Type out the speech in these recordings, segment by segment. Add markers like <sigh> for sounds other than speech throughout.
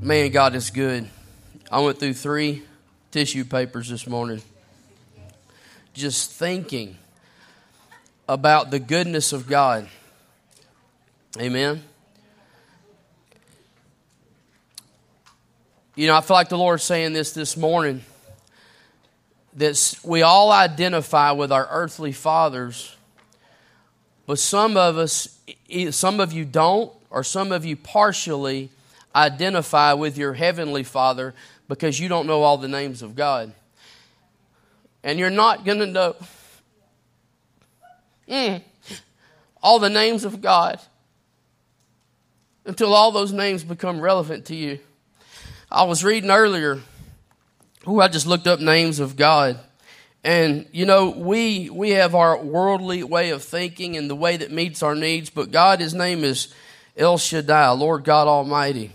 Man, God is good. I went through three tissue papers this morning just thinking about the goodness of God. Amen. You know, I feel like the Lord's saying this this morning that we all identify with our earthly fathers, but some of us, some of you don't, or some of you partially identify with your heavenly father because you don't know all the names of God. And you're not going to know mm, all the names of God until all those names become relevant to you. I was reading earlier, who I just looked up names of God. And you know, we we have our worldly way of thinking and the way that meets our needs, but God, His name is El Shaddai, Lord God Almighty.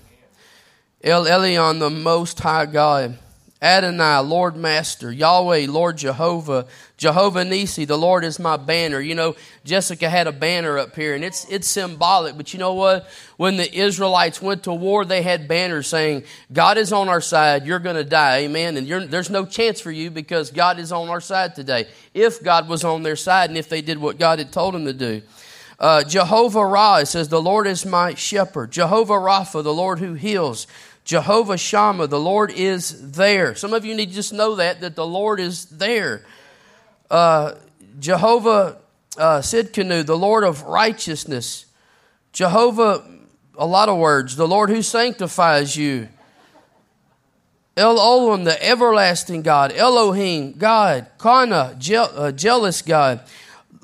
El Elyon, the Most High God. Adonai, Lord Master, Yahweh, Lord Jehovah, Jehovah Nisi, the Lord is my banner. You know, Jessica had a banner up here, and it's it's symbolic. But you know what? When the Israelites went to war, they had banners saying, "God is on our side. You're going to die." Amen. And there's no chance for you because God is on our side today. If God was on their side, and if they did what God had told them to do. Uh, Jehovah Ra, says, The Lord is my shepherd. Jehovah Rapha, the Lord who heals. Jehovah Shammah, the Lord is there. Some of you need to just know that, that the Lord is there. Uh, Jehovah uh, Tsidkenu, the Lord of righteousness. Jehovah, a lot of words, the Lord who sanctifies you. El Olam, the everlasting God. Elohim, God. Kana, je- uh, jealous God.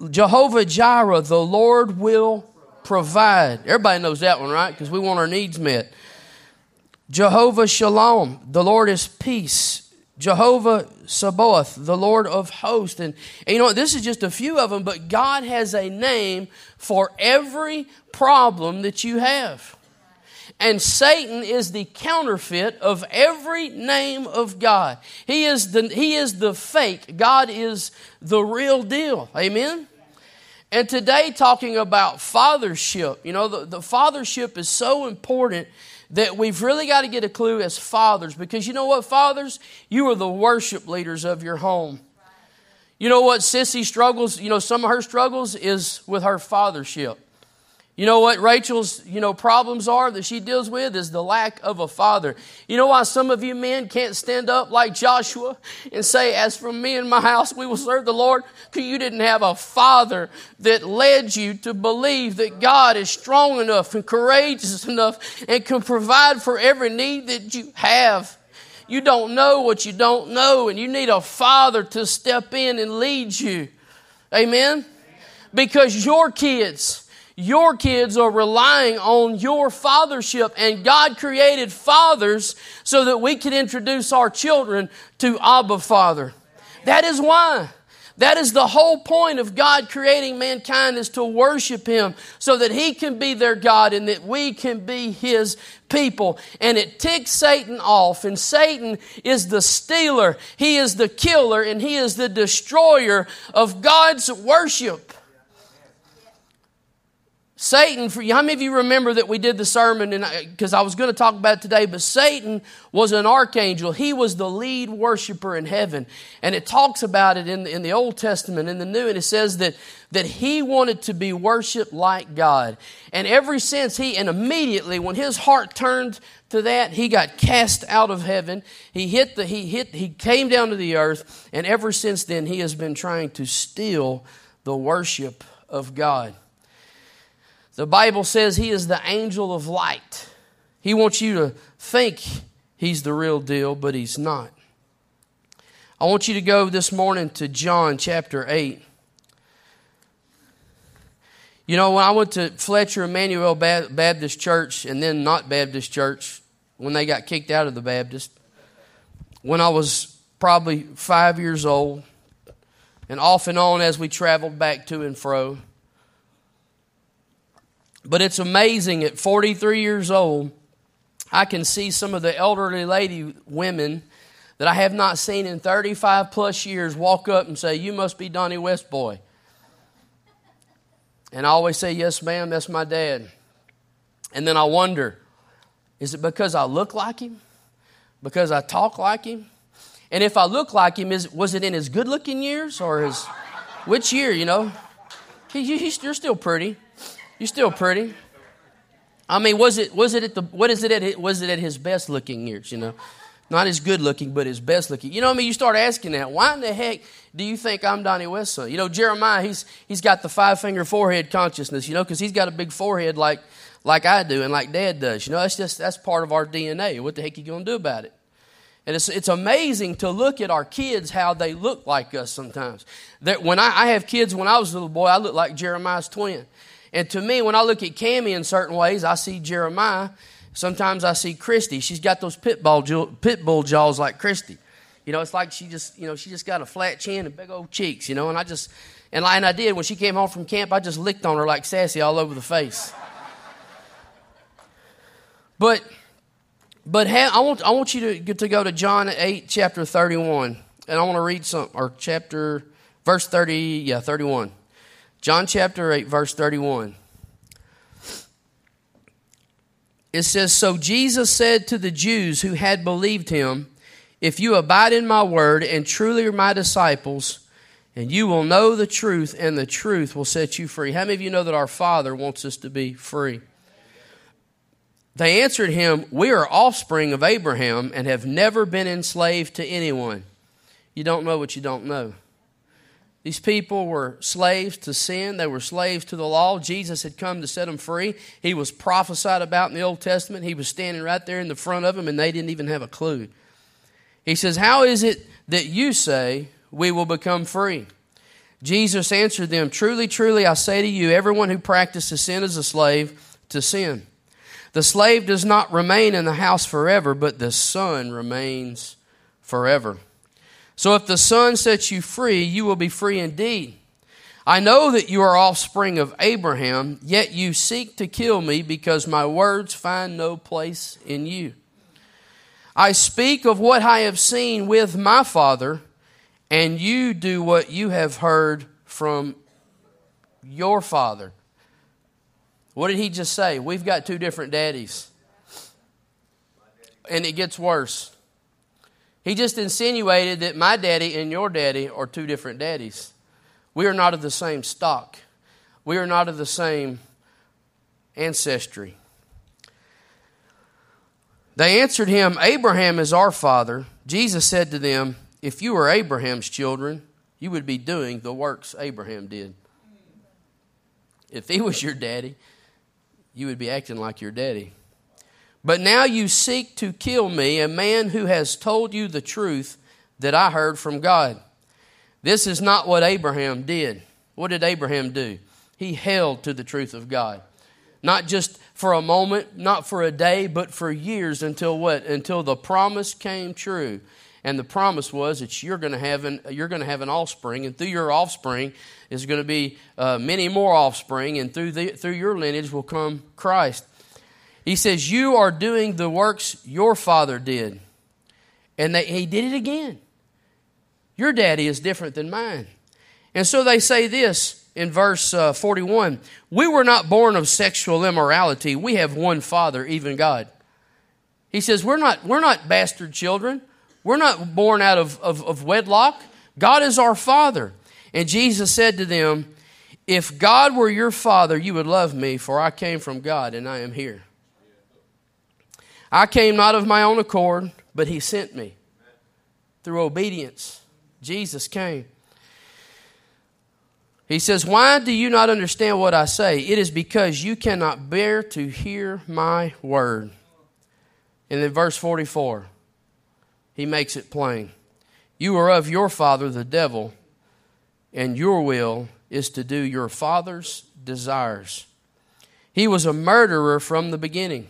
Jehovah Jireh, the Lord will provide. Everybody knows that one, right? Because we want our needs met. Jehovah Shalom, the Lord is peace. Jehovah Sabaoth, the Lord of hosts. And, and, you know, what? this is just a few of them, but God has a name for every problem that you have. And Satan is the counterfeit of every name of God. He is the, he is the fake. God is the real deal. Amen? And today, talking about fathership, you know, the, the fathership is so important that we've really got to get a clue as fathers because you know what, fathers? You are the worship leaders of your home. You know what Sissy struggles, you know, some of her struggles is with her fathership. You know what Rachel's, you know, problems are that she deals with is the lack of a father. You know why some of you men can't stand up like Joshua and say, as for me and my house, we will serve the Lord? Because you didn't have a father that led you to believe that God is strong enough and courageous enough and can provide for every need that you have. You don't know what you don't know, and you need a father to step in and lead you. Amen? Because your kids, your kids are relying on your fathership, and God created fathers so that we can introduce our children to Abba Father. That is why. That is the whole point of God creating mankind is to worship Him so that He can be their God and that we can be His people. And it ticks Satan off. And Satan is the stealer, he is the killer, and he is the destroyer of God's worship. Satan, for how many of you remember that we did the sermon, and because I, I was going to talk about it today, but Satan was an archangel. He was the lead worshiper in heaven. And it talks about it in the, in the Old Testament, in the New, and it says that, that he wanted to be worshiped like God. And ever since he, and immediately when his heart turned to that, he got cast out of heaven. He hit the, he hit, he came down to the earth, and ever since then he has been trying to steal the worship of God. The Bible says he is the angel of light. He wants you to think he's the real deal, but he's not. I want you to go this morning to John chapter 8. You know, when I went to Fletcher Emmanuel Baptist Church and then not Baptist Church, when they got kicked out of the Baptist, when I was probably five years old, and off and on as we traveled back to and fro, but it's amazing at 43 years old, I can see some of the elderly lady women that I have not seen in 35 plus years walk up and say, You must be Donnie West boy. And I always say, Yes, ma'am, that's my dad. And then I wonder, Is it because I look like him? Because I talk like him? And if I look like him, is, was it in his good looking years or his, which year, you know? He, he, you're still pretty. You're still pretty. I mean, was it, was it at the, what is it at, was it at his best looking years, you know? Not his good looking, but his best looking. You know what I mean? You start asking that. Why in the heck do you think I'm Donnie West's? You know, Jeremiah, he's, he's got the five finger forehead consciousness, you know, because he's got a big forehead like, like I do and like dad does. You know, that's just, that's part of our DNA. What the heck are you to do about it? And it's, it's amazing to look at our kids, how they look like us sometimes. That when I, I have kids, when I was a little boy, I looked like Jeremiah's twin. And to me, when I look at Cammy in certain ways, I see Jeremiah. Sometimes I see Christy. She's got those pit bull, pit bull jaws like Christy. You know, it's like she just, you know, she just got a flat chin and big old cheeks, you know, and I just, and I, and I did. When she came home from camp, I just licked on her like sassy all over the face. But, but I, want, I want you to, get to go to John 8, chapter 31. And I want to read some, or chapter, verse 30, yeah, 31. John chapter 8, verse 31. It says, So Jesus said to the Jews who had believed him, If you abide in my word and truly are my disciples, and you will know the truth, and the truth will set you free. How many of you know that our Father wants us to be free? They answered him, We are offspring of Abraham and have never been enslaved to anyone. You don't know what you don't know. These people were slaves to sin. They were slaves to the law. Jesus had come to set them free. He was prophesied about in the Old Testament. He was standing right there in the front of them, and they didn't even have a clue. He says, How is it that you say we will become free? Jesus answered them, Truly, truly, I say to you, everyone who practices sin is a slave to sin. The slave does not remain in the house forever, but the son remains forever. So if the Son sets you free, you will be free indeed. I know that you are offspring of Abraham, yet you seek to kill me because my words find no place in you. I speak of what I have seen with my Father, and you do what you have heard from your Father. What did he just say? We've got two different daddies. And it gets worse. He just insinuated that my daddy and your daddy are two different daddies. We are not of the same stock, we are not of the same ancestry. They answered him, Abraham is our father. Jesus said to them, If you were Abraham's children, you would be doing the works Abraham did. If he was your daddy, you would be acting like your daddy. But now you seek to kill me, a man who has told you the truth that I heard from God. This is not what Abraham did. What did Abraham do? He held to the truth of God. Not just for a moment, not for a day, but for years until what? Until the promise came true. And the promise was that you're going to have an, you're going to have an offspring, and through your offspring is going to be uh, many more offspring, and through, the, through your lineage will come Christ. He says, You are doing the works your father did. And they, he did it again. Your daddy is different than mine. And so they say this in verse uh, 41 We were not born of sexual immorality. We have one father, even God. He says, We're not, we're not bastard children. We're not born out of, of, of wedlock. God is our father. And Jesus said to them, If God were your father, you would love me, for I came from God and I am here. I came not of my own accord, but he sent me. Through obedience, Jesus came. He says, Why do you not understand what I say? It is because you cannot bear to hear my word. And then verse 44, he makes it plain. You are of your father, the devil, and your will is to do your father's desires. He was a murderer from the beginning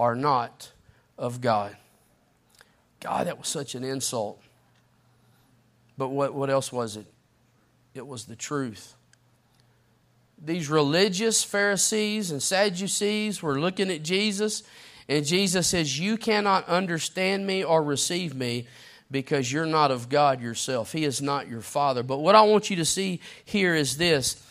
are not of God. God, that was such an insult. But what, what else was it? It was the truth. These religious Pharisees and Sadducees were looking at Jesus, and Jesus says, You cannot understand me or receive me because you're not of God yourself. He is not your Father. But what I want you to see here is this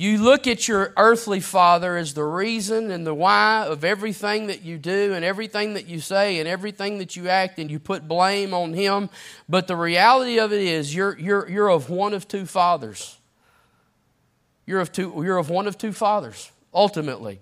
you look at your earthly father as the reason and the why of everything that you do and everything that you say and everything that you act, and you put blame on him. But the reality of it is, you're, you're, you're of one of two fathers. You're of, two, you're of one of two fathers, ultimately.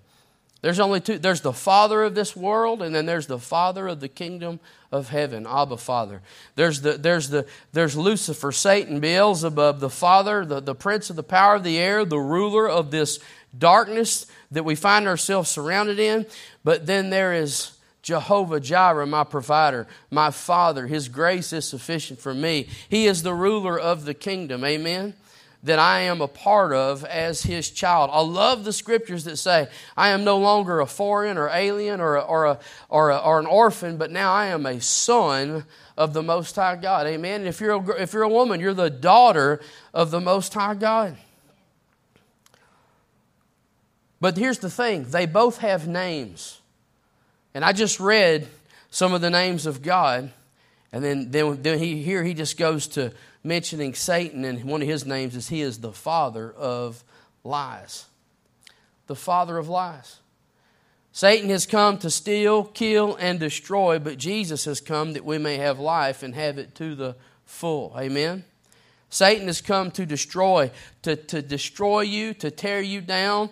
There's only two. There's the father of this world, and then there's the father of the kingdom of heaven, Abba Father. There's the there's the there's Lucifer, Satan, Beelzebub, the father, the, the prince of the power of the air, the ruler of this darkness that we find ourselves surrounded in. But then there is Jehovah Jireh, my provider, my father. His grace is sufficient for me. He is the ruler of the kingdom. Amen that I am a part of as his child. I love the scriptures that say, I am no longer a foreign or alien or, a, or, a, or, a, or an orphan, but now I am a son of the Most High God. Amen. And if you're, a, if you're a woman, you're the daughter of the Most High God. But here's the thing they both have names. And I just read some of the names of God. And then, then, then he, here he just goes to mentioning Satan, and one of his names is he is the father of lies. The father of lies. Satan has come to steal, kill, and destroy, but Jesus has come that we may have life and have it to the full. Amen? Satan has come to destroy, to, to destroy you, to tear you down,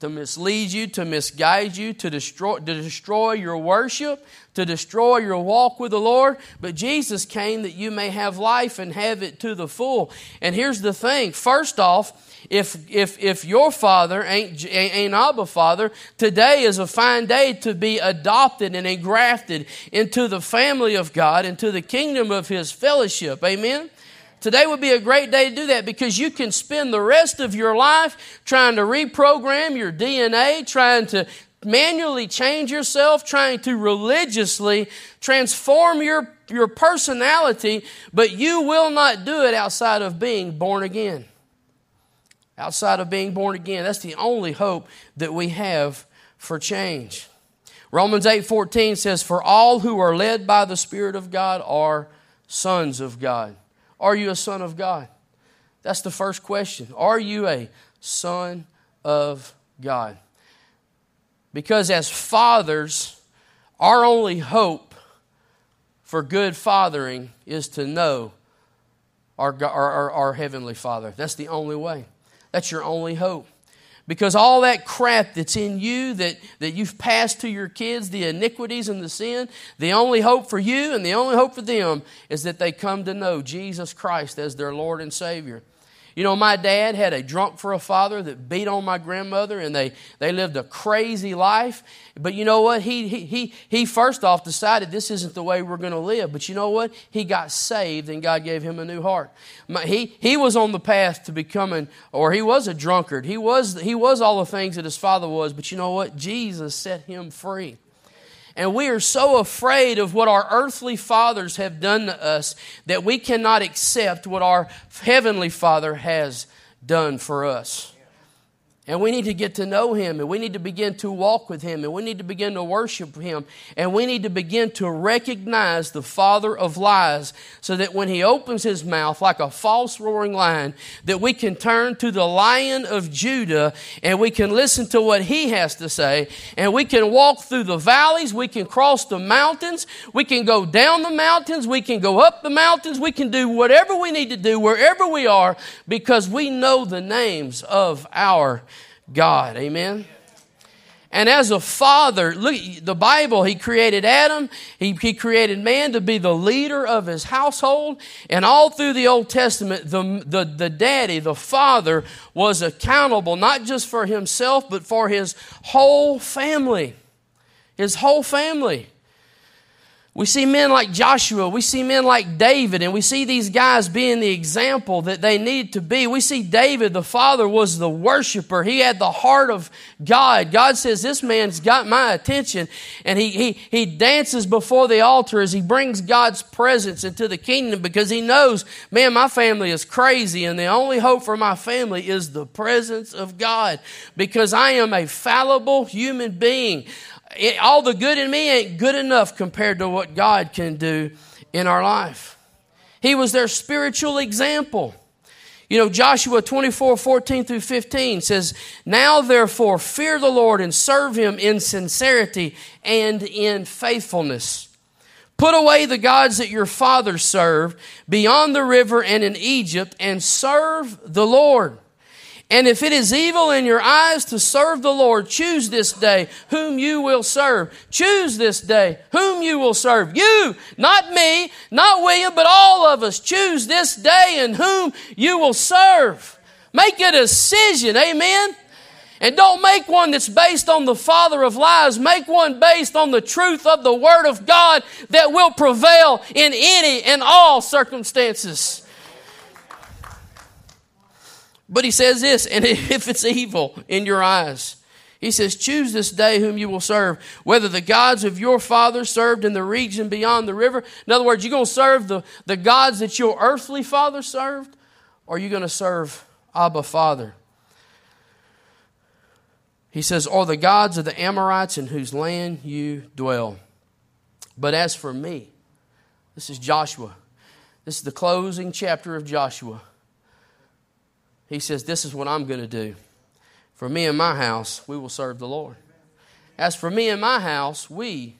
to mislead you, to misguide you, to destroy, to destroy your worship, to destroy your walk with the Lord. But Jesus came that you may have life and have it to the full. And here's the thing first off, if, if, if your father ain't, ain't Abba Father, today is a fine day to be adopted and engrafted into the family of God, into the kingdom of His fellowship. Amen? Today would be a great day to do that because you can spend the rest of your life trying to reprogram your DNA, trying to manually change yourself, trying to religiously transform your, your personality, but you will not do it outside of being born again. Outside of being born again. That's the only hope that we have for change. Romans 8:14 says for all who are led by the spirit of God are sons of God. Are you a son of God? That's the first question. Are you a son of God? Because as fathers, our only hope for good fathering is to know our, our, our, our Heavenly Father. That's the only way. That's your only hope. Because all that crap that's in you that, that you've passed to your kids, the iniquities and the sin, the only hope for you and the only hope for them is that they come to know Jesus Christ as their Lord and Savior. You know, my dad had a drunk for a father that beat on my grandmother, and they, they lived a crazy life. But you know what? He, he, he, he first off decided this isn't the way we're going to live. But you know what? He got saved, and God gave him a new heart. He, he was on the path to becoming, or he was a drunkard. He was, he was all the things that his father was. But you know what? Jesus set him free. And we are so afraid of what our earthly fathers have done to us that we cannot accept what our heavenly Father has done for us. And we need to get to know Him, and we need to begin to walk with Him, and we need to begin to worship Him, and we need to begin to recognize the Father of lies so that when He opens His mouth like a false roaring lion, that we can turn to the Lion of Judah and we can listen to what He has to say, and we can walk through the valleys, we can cross the mountains, we can go down the mountains, we can go up the mountains, we can do whatever we need to do wherever we are because we know the names of our God. Amen. And as a father, look, the Bible, he created Adam, he, he created man to be the leader of his household. And all through the Old Testament, the, the, the daddy, the father, was accountable not just for himself, but for his whole family. His whole family. We see men like Joshua, we see men like David, and we see these guys being the example that they need to be. We see David, the father, was the worshiper. He had the heart of God. God says, This man's got my attention. And he, he, he dances before the altar as he brings God's presence into the kingdom because he knows, man, my family is crazy, and the only hope for my family is the presence of God because I am a fallible human being it, all the good in me ain't good enough compared to what God can do in our life. He was their spiritual example. You know, Joshua 24, 14 through 15 says, Now therefore fear the Lord and serve him in sincerity and in faithfulness. Put away the gods that your fathers served beyond the river and in Egypt and serve the Lord. And if it is evil in your eyes to serve the Lord, choose this day whom you will serve. Choose this day whom you will serve. You, not me, not William, but all of us. Choose this day and whom you will serve. Make a decision. Amen. And don't make one that's based on the father of lies. Make one based on the truth of the Word of God that will prevail in any and all circumstances. But he says this, and <laughs> if it's evil in your eyes, he says, Choose this day whom you will serve, whether the gods of your father served in the region beyond the river. In other words, you're going to serve the, the gods that your earthly father served, or you're you going to serve Abba Father? He says, Or the gods of the Amorites in whose land you dwell. But as for me, this is Joshua. This is the closing chapter of Joshua. He says, This is what I'm going to do. For me and my house, we will serve the Lord. As for me and my house, we,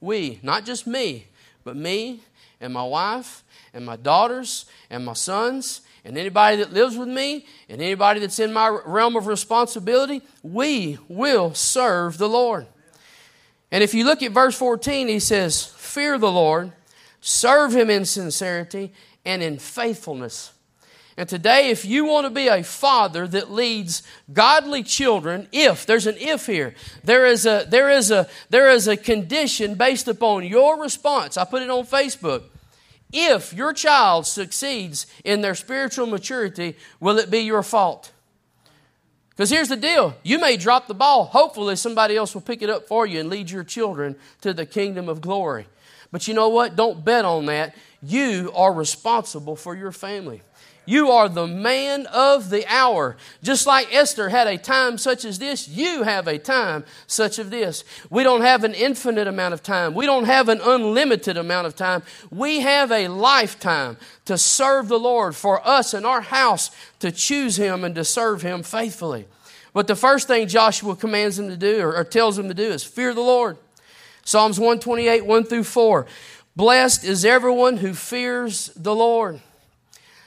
we, not just me, but me and my wife and my daughters and my sons and anybody that lives with me and anybody that's in my realm of responsibility, we will serve the Lord. And if you look at verse 14, he says, Fear the Lord, serve him in sincerity and in faithfulness. And today, if you want to be a father that leads godly children, if there's an if here, there is a there is a there is a condition based upon your response. I put it on Facebook. If your child succeeds in their spiritual maturity, will it be your fault? Because here's the deal you may drop the ball. Hopefully, somebody else will pick it up for you and lead your children to the kingdom of glory. But you know what? Don't bet on that. You are responsible for your family. You are the man of the hour. Just like Esther had a time such as this, you have a time such as this. We don't have an infinite amount of time. We don't have an unlimited amount of time. We have a lifetime to serve the Lord for us and our house to choose Him and to serve Him faithfully. But the first thing Joshua commands him to do or, or tells him to do is fear the Lord. Psalms 128, 1 through 4. Blessed is everyone who fears the Lord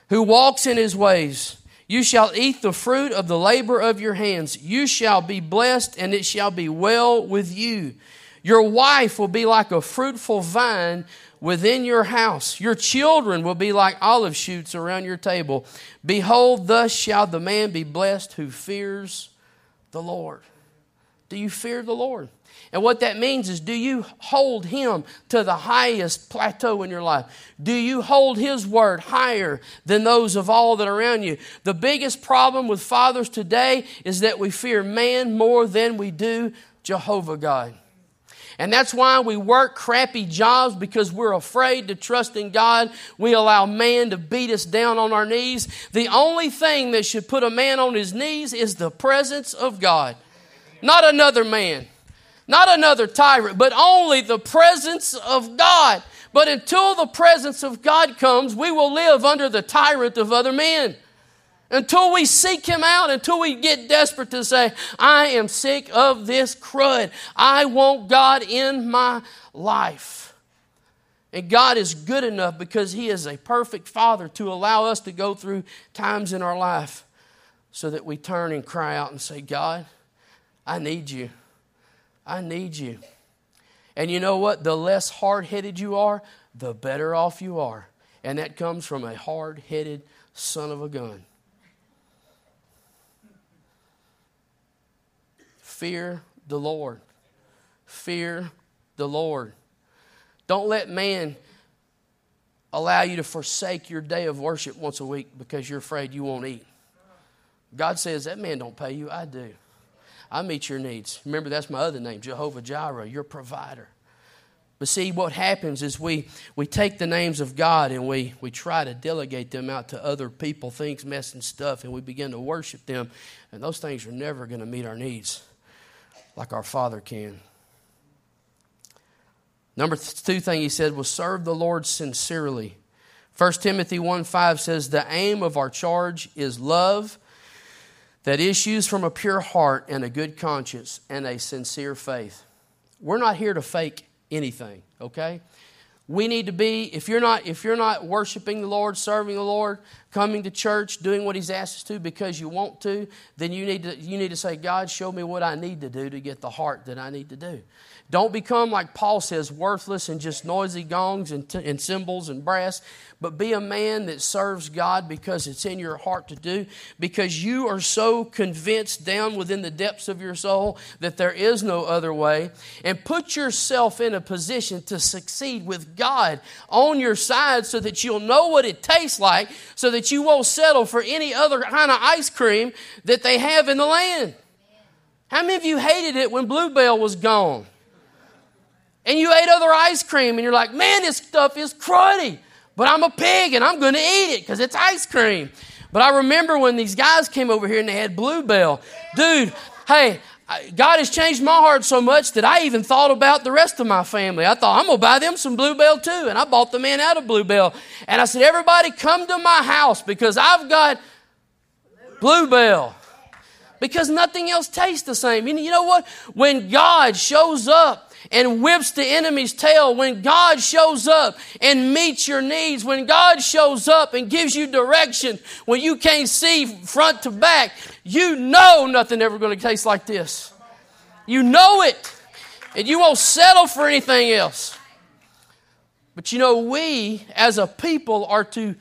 who walks in his ways. You shall eat the fruit of the labor of your hands. You shall be blessed, and it shall be well with you. Your wife will be like a fruitful vine within your house. Your children will be like olive shoots around your table. Behold, thus shall the man be blessed who fears the Lord. Do you fear the Lord? And what that means is do you hold Him to the highest plateau in your life? Do you hold His word higher than those of all that are around you? The biggest problem with fathers today is that we fear man more than we do Jehovah God. And that's why we work crappy jobs because we're afraid to trust in God. We allow man to beat us down on our knees. The only thing that should put a man on his knees is the presence of God, not another man. Not another tyrant, but only the presence of God. But until the presence of God comes, we will live under the tyrant of other men. Until we seek Him out, until we get desperate to say, I am sick of this crud. I want God in my life. And God is good enough because He is a perfect Father to allow us to go through times in our life so that we turn and cry out and say, God, I need you. I need you. And you know what? The less hard headed you are, the better off you are. And that comes from a hard headed son of a gun. Fear the Lord. Fear the Lord. Don't let man allow you to forsake your day of worship once a week because you're afraid you won't eat. God says, That man don't pay you, I do. I meet your needs. Remember, that's my other name, Jehovah Jireh, your provider. But see, what happens is we, we take the names of God and we, we try to delegate them out to other people, things, mess, and stuff, and we begin to worship them. And those things are never going to meet our needs like our Father can. Number two thing he said was serve the Lord sincerely. 1 Timothy 1 5 says, The aim of our charge is love that issues from a pure heart and a good conscience and a sincere faith. We're not here to fake anything, okay? We need to be if you're not if you're not worshiping the Lord, serving the Lord, coming to church, doing what he's asked us to because you want to, then you need to you need to say, God, show me what I need to do to get the heart that I need to do. Don't become, like Paul says, worthless and just noisy gongs and, t- and cymbals and brass, but be a man that serves God because it's in your heart to do, because you are so convinced down within the depths of your soul that there is no other way. And put yourself in a position to succeed with God on your side so that you'll know what it tastes like, so that you won't settle for any other kind of ice cream that they have in the land. How many of you hated it when Bluebell was gone? and you ate other ice cream and you're like, man, this stuff is cruddy, but I'm a pig and I'm going to eat it because it's ice cream. But I remember when these guys came over here and they had Bluebell. Dude, hey, God has changed my heart so much that I even thought about the rest of my family. I thought, I'm going to buy them some Bluebell too. And I bought the man out of Bluebell. And I said, everybody come to my house because I've got Bluebell. Because nothing else tastes the same. You know what? When God shows up and whips the enemy's tail, when God shows up and meets your needs, when God shows up and gives you direction, when you can't see front to back, you know nothing ever going to taste like this. You know it. And you won't settle for anything else. But you know, we as a people are to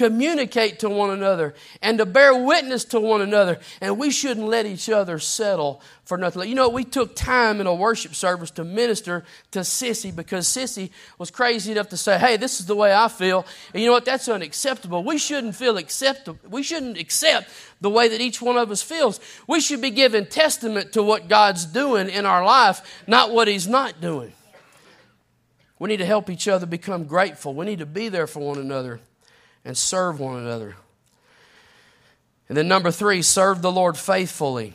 communicate to one another and to bear witness to one another. And we shouldn't let each other settle for nothing. You know, we took time in a worship service to minister to Sissy because Sissy was crazy enough to say, hey, this is the way I feel. And you know what? That's unacceptable. We shouldn't feel acceptable. We shouldn't accept the way that each one of us feels. We should be giving testament to what God's doing in our life, not what He's not doing. We need to help each other become grateful. We need to be there for one another and serve one another. And then, number three, serve the Lord faithfully.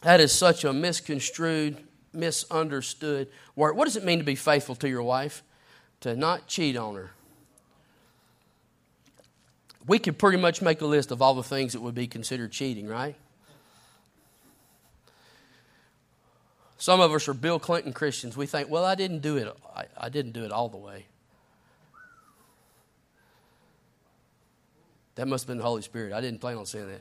That is such a misconstrued, misunderstood word. What does it mean to be faithful to your wife? To not cheat on her. We could pretty much make a list of all the things that would be considered cheating, right? Some of us are Bill Clinton Christians. We think, well, I didn't do it. I, I didn't do it all the way. That must have been the Holy Spirit. I didn't plan on saying that.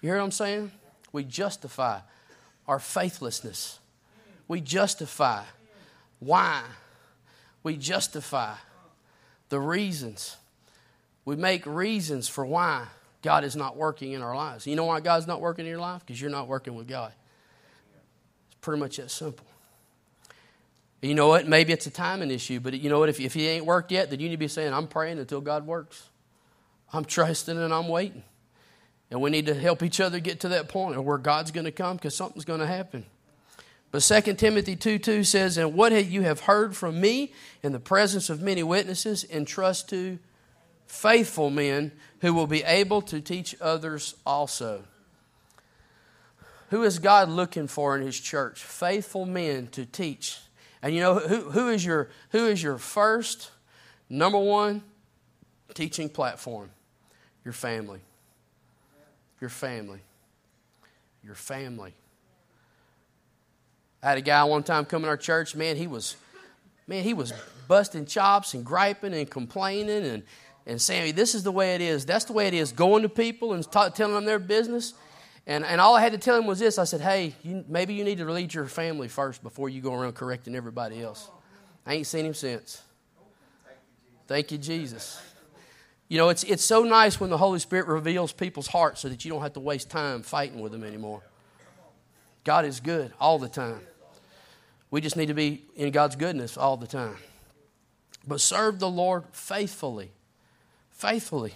You hear what I'm saying? We justify our faithlessness. We justify why. We justify the reasons. We make reasons for why God is not working in our lives. You know why God's not working in your life? Because you're not working with God. It's pretty much that simple. You know what? Maybe it's a timing issue, but you know what? If, if he ain't worked yet, then you need to be saying, I'm praying until God works. I'm trusting and I'm waiting. And we need to help each other get to that point where God's going to come because something's going to happen. But 2 Timothy 2 2 says, And what you have heard from me in the presence of many witnesses, entrust to faithful men who will be able to teach others also. Who is God looking for in His church? Faithful men to teach and you know who, who is your who is your first number one teaching platform? Your family. Your family. Your family. I had a guy one time come in our church, man, he was man, he was busting chops and griping and complaining and and saying, this is the way it is. That's the way it is. Going to people and t- telling them their business. And, and all I had to tell him was this I said, hey, you, maybe you need to lead your family first before you go around correcting everybody else. I ain't seen him since. Thank you, Jesus. You know, it's, it's so nice when the Holy Spirit reveals people's hearts so that you don't have to waste time fighting with them anymore. God is good all the time. We just need to be in God's goodness all the time. But serve the Lord faithfully. Faithfully.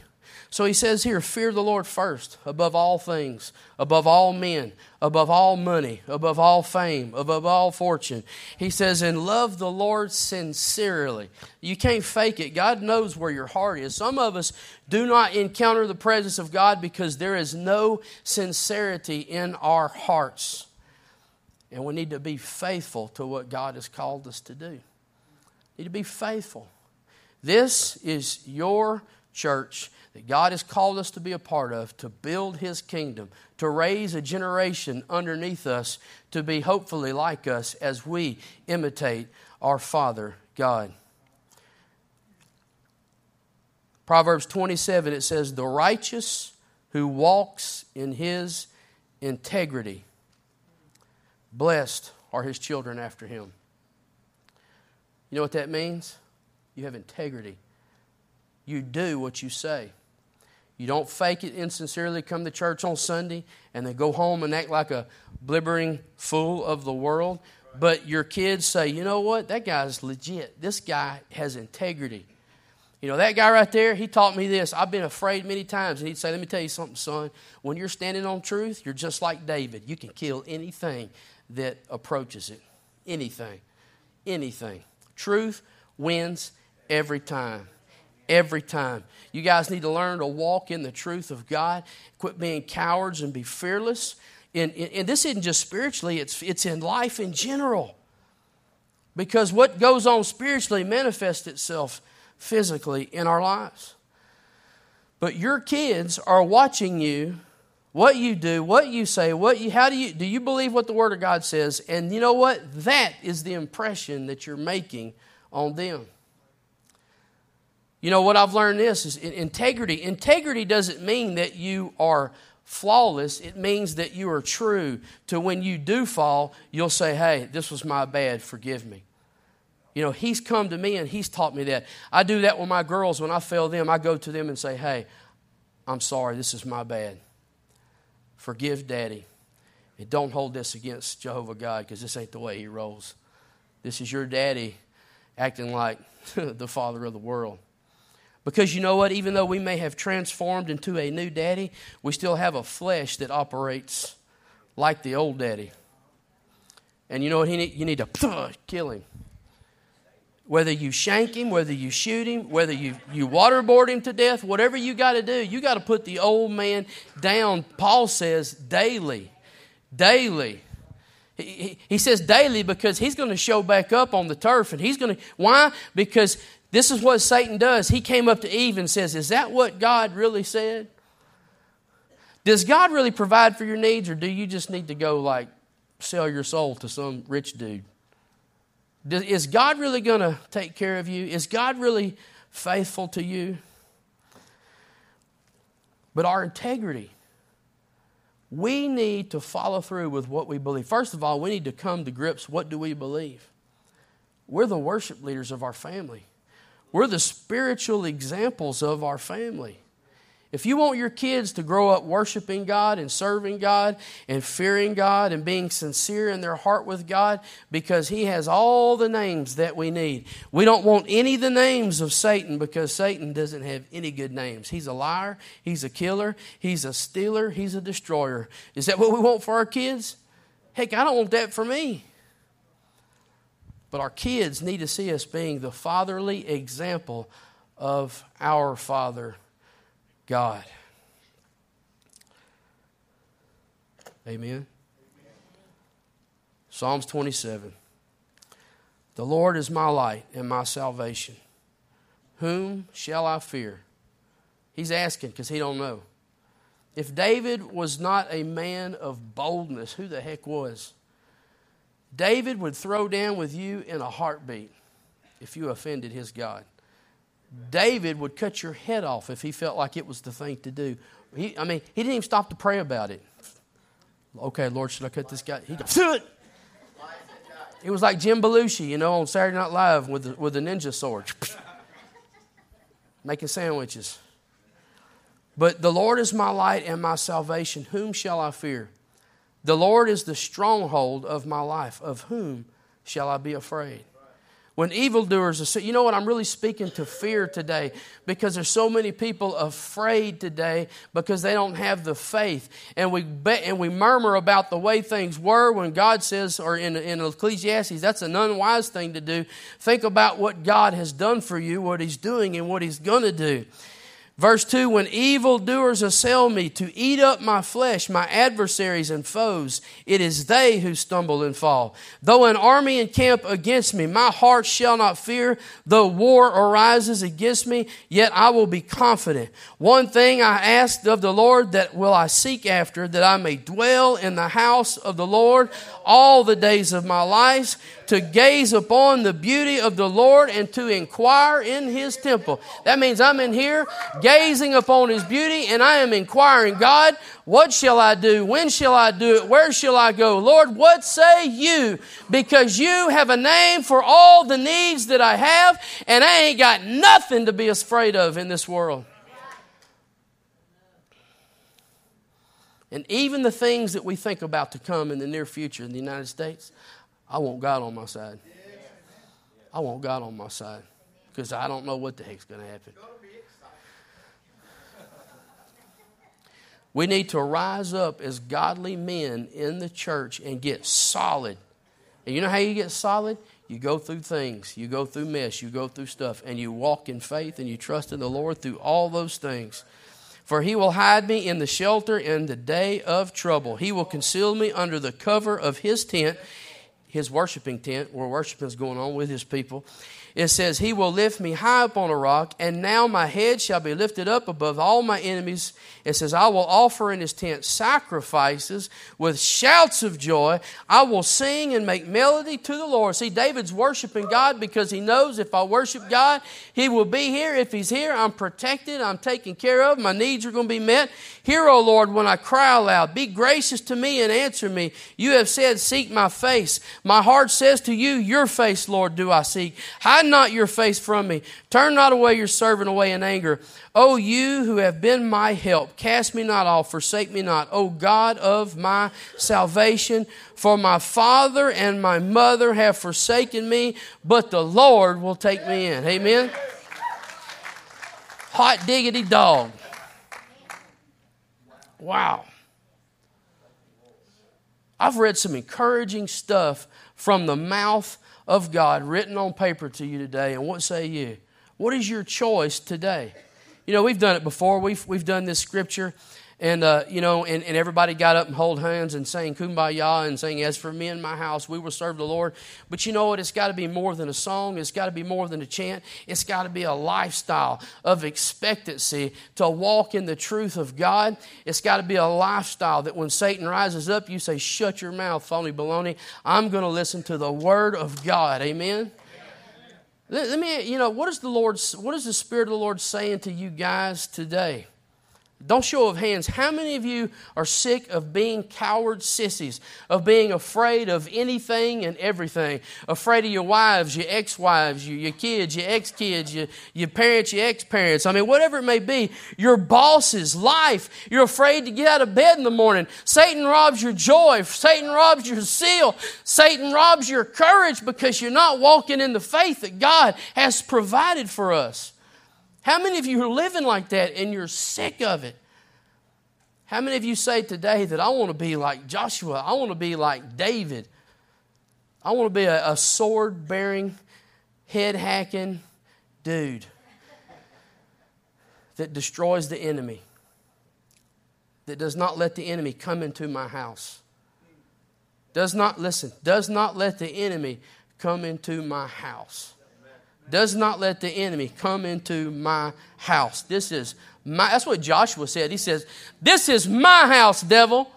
So he says here, fear the Lord first, above all things, above all men, above all money, above all fame, above all fortune. He says, and love the Lord sincerely. You can't fake it. God knows where your heart is. Some of us do not encounter the presence of God because there is no sincerity in our hearts. And we need to be faithful to what God has called us to do. need to be faithful. This is your church that God has called us to be a part of, to build His kingdom, to raise a generation underneath us to be hopefully like us as we imitate our Father God. Proverbs 27, it says, The righteous who walks in his integrity, blessed are his children after him. You know what that means? You have integrity. You do what you say. You don't fake it insincerely, come to church on Sunday and then go home and act like a blibbering fool of the world. But your kids say, you know what? That guy's legit. This guy has integrity. You know, that guy right there, he taught me this. I've been afraid many times. And he'd say, Let me tell you something, son. When you're standing on truth, you're just like David. You can kill anything that approaches it. Anything. Anything. Truth wins every time every time. You guys need to learn to walk in the truth of God. Quit being cowards and be fearless. And, and this isn't just spiritually, it's, it's in life in general. Because what goes on spiritually manifests itself physically in our lives. But your kids are watching you, what you do, what you say, what you how do you do you believe what the word of God says? And you know what? That is the impression that you're making on them. You know what I've learned this is integrity. Integrity doesn't mean that you are flawless. It means that you are true to when you do fall, you'll say, "Hey, this was my bad. Forgive me." You know, he's come to me and he's taught me that. I do that with my girls when I fail them. I go to them and say, "Hey, I'm sorry. This is my bad. Forgive daddy. And don't hold this against Jehovah God because this ain't the way he rolls. This is your daddy acting like <laughs> the father of the world. Because you know what? Even though we may have transformed into a new daddy, we still have a flesh that operates like the old daddy. And you know what? He need, you need to <clears throat> kill him. Whether you shank him, whether you shoot him, whether you, you waterboard him to death, whatever you got to do, you got to put the old man down. Paul says daily. Daily. He, he, he says daily because he's going to show back up on the turf. And he's going to, why? Because this is what Satan does. He came up to Eve and says, Is that what God really said? Does God really provide for your needs, or do you just need to go like sell your soul to some rich dude? Is God really going to take care of you? Is God really faithful to you? But our integrity, we need to follow through with what we believe. First of all, we need to come to grips what do we believe? We're the worship leaders of our family. We're the spiritual examples of our family. If you want your kids to grow up worshiping God and serving God and fearing God and being sincere in their heart with God, because He has all the names that we need. We don't want any of the names of Satan because Satan doesn't have any good names. He's a liar, he's a killer, he's a stealer, he's a destroyer. Is that what we want for our kids? Heck, I don't want that for me. But our kids need to see us being the fatherly example of our Father God. Amen. Psalms 27. The Lord is my light and my salvation. Whom shall I fear? He's asking because he don't know. If David was not a man of boldness, who the heck was? David would throw down with you in a heartbeat if you offended his God. David would cut your head off if he felt like it was the thing to do. He, I mean, he didn't even stop to pray about it. Okay, Lord, should I cut this guy? He goes, it. It was like Jim Belushi, you know, on Saturday Night Live with the, with the ninja sword, <laughs> making sandwiches. But the Lord is my light and my salvation. Whom shall I fear? The Lord is the stronghold of my life. Of whom shall I be afraid? When evildoers are, you know what? I'm really speaking to fear today because there's so many people afraid today because they don't have the faith, and we bet and we murmur about the way things were when God says, or in in Ecclesiastes, that's an unwise thing to do. Think about what God has done for you, what He's doing, and what He's going to do. Verse 2 When evildoers assail me to eat up my flesh, my adversaries and foes, it is they who stumble and fall. Though an army encamp against me, my heart shall not fear. Though war arises against me, yet I will be confident. One thing I asked of the Lord that will I seek after, that I may dwell in the house of the Lord all the days of my life to gaze upon the beauty of the Lord and to inquire in his temple. That means I'm in here gazing upon his beauty and I am inquiring, God, what shall I do? When shall I do it? Where shall I go? Lord, what say you? Because you have a name for all the needs that I have and I ain't got nothing to be afraid of in this world. And even the things that we think about to come in the near future in the United States, I want God on my side. I want God on my side because I don't know what the heck's going to happen. We need to rise up as godly men in the church and get solid. And you know how you get solid? You go through things, you go through mess, you go through stuff, and you walk in faith and you trust in the Lord through all those things. For he will hide me in the shelter in the day of trouble. He will conceal me under the cover of his tent his worshiping tent where worshiping is going on with his people. It says, He will lift me high up on a rock, and now my head shall be lifted up above all my enemies. It says, I will offer in his tent sacrifices with shouts of joy. I will sing and make melody to the Lord. See, David's worshiping God because he knows if I worship God, he will be here. If he's here, I'm protected, I'm taken care of, my needs are going to be met. Hear, O Lord, when I cry aloud. Be gracious to me and answer me. You have said, Seek my face. My heart says to you, Your face, Lord, do I seek. Not your face from me. Turn not away your servant away in anger. O you who have been my help, cast me not off, forsake me not. O God of my salvation, for my father and my mother have forsaken me, but the Lord will take me in. Amen. Hot diggity dog. Wow. I've read some encouraging stuff from the mouth of God written on paper to you today. And what say you? What is your choice today? You know, we've done it before. We've, we've done this scripture and, uh, you know, and, and everybody got up and hold hands and sang kumbaya and saying, As for me and my house, we will serve the Lord. But you know what? It's got to be more than a song. It's got to be more than a chant. It's got to be a lifestyle of expectancy to walk in the truth of God. It's got to be a lifestyle that when Satan rises up, you say, Shut your mouth, phony baloney. I'm going to listen to the word of God. Amen. Let me, you know, what is the Lord, what is the Spirit of the Lord saying to you guys today? Don't show of hands. How many of you are sick of being coward sissies, of being afraid of anything and everything? Afraid of your wives, your ex wives, your, your kids, your ex kids, your, your parents, your ex parents. I mean, whatever it may be, your bosses, life. You're afraid to get out of bed in the morning. Satan robs your joy. Satan robs your zeal. Satan robs your courage because you're not walking in the faith that God has provided for us. How many of you are living like that and you're sick of it? How many of you say today that I want to be like Joshua? I want to be like David. I want to be a, a sword bearing, head hacking dude that destroys the enemy, that does not let the enemy come into my house. Does not, listen, does not let the enemy come into my house does not let the enemy come into my house. This is my, that's what Joshua said. He says, This is my house, devil.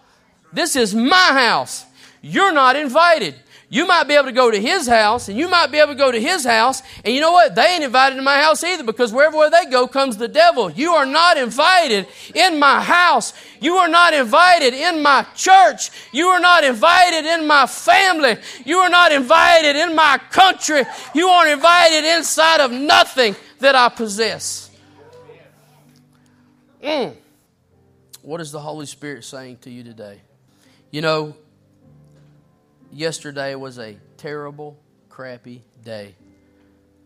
This is my house. You're not invited. You might be able to go to his house, and you might be able to go to his house, and you know what? They ain't invited to my house either because wherever they go comes the devil. You are not invited in my house. You are not invited in my church. You are not invited in my family. You are not invited in my country. You aren't invited inside of nothing that I possess. Mm. What is the Holy Spirit saying to you today? You know, yesterday was a terrible, crappy day.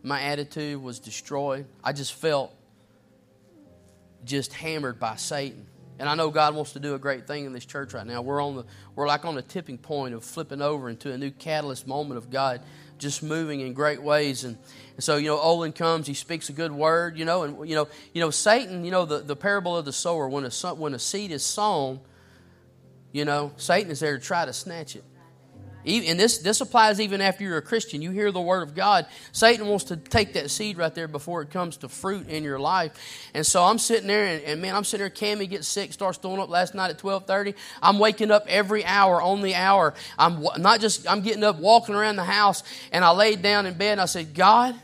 My attitude was destroyed. I just felt just hammered by Satan. And I know God wants to do a great thing in this church right now. We're on the we're like on the tipping point of flipping over into a new catalyst moment of God just moving in great ways. And, and so, you know, Olin comes, he speaks a good word, you know, and you know, you know, Satan, you know, the, the parable of the sower, when a when a seed is sown, you know, Satan is there to try to snatch it. And this, this applies even after you're a Christian. You hear the word of God. Satan wants to take that seed right there before it comes to fruit in your life. And so I'm sitting there, and, and man, I'm sitting there. Cammy gets sick, starts throwing up last night at 12:30. I'm waking up every hour on the hour. I'm not just. I'm getting up, walking around the house, and I laid down in bed and I said, God,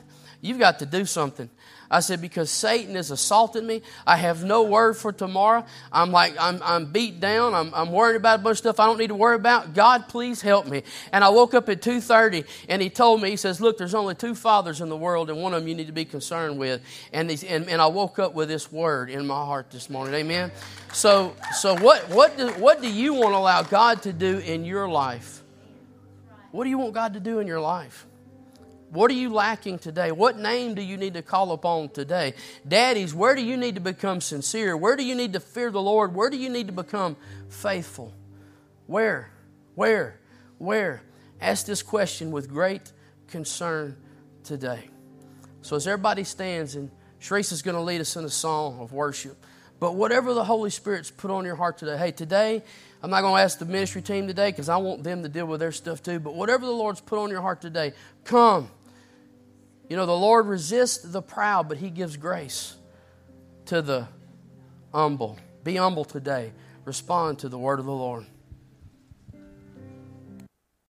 you've got to do something. I said, because Satan is assaulting me. I have no word for tomorrow. I'm like, I'm, I'm beat down. I'm, I'm worried about a bunch of stuff I don't need to worry about. God, please help me. And I woke up at 2.30 and he told me, he says, look, there's only two fathers in the world and one of them you need to be concerned with. And, these, and, and I woke up with this word in my heart this morning. Amen. So, so what, what, do, what do you want to allow God to do in your life? What do you want God to do in your life? What are you lacking today? What name do you need to call upon today? Daddies, where do you need to become sincere? Where do you need to fear the Lord? Where do you need to become faithful? Where? Where? Where? Ask this question with great concern today. So as everybody stands, and Sharice is going to lead us in a song of worship. But whatever the Holy Spirit's put on your heart today, hey, today, I'm not going to ask the ministry team today because I want them to deal with their stuff too. But whatever the Lord's put on your heart today, come. You know, the Lord resists the proud, but He gives grace to the humble. Be humble today. Respond to the word of the Lord.